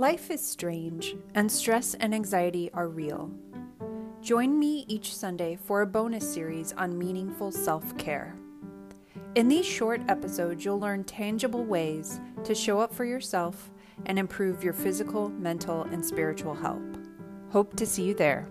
Life is strange, and stress and anxiety are real. Join me each Sunday for a bonus series on meaningful self care. In these short episodes, you'll learn tangible ways to show up for yourself and improve your physical, mental, and spiritual health. Hope to see you there.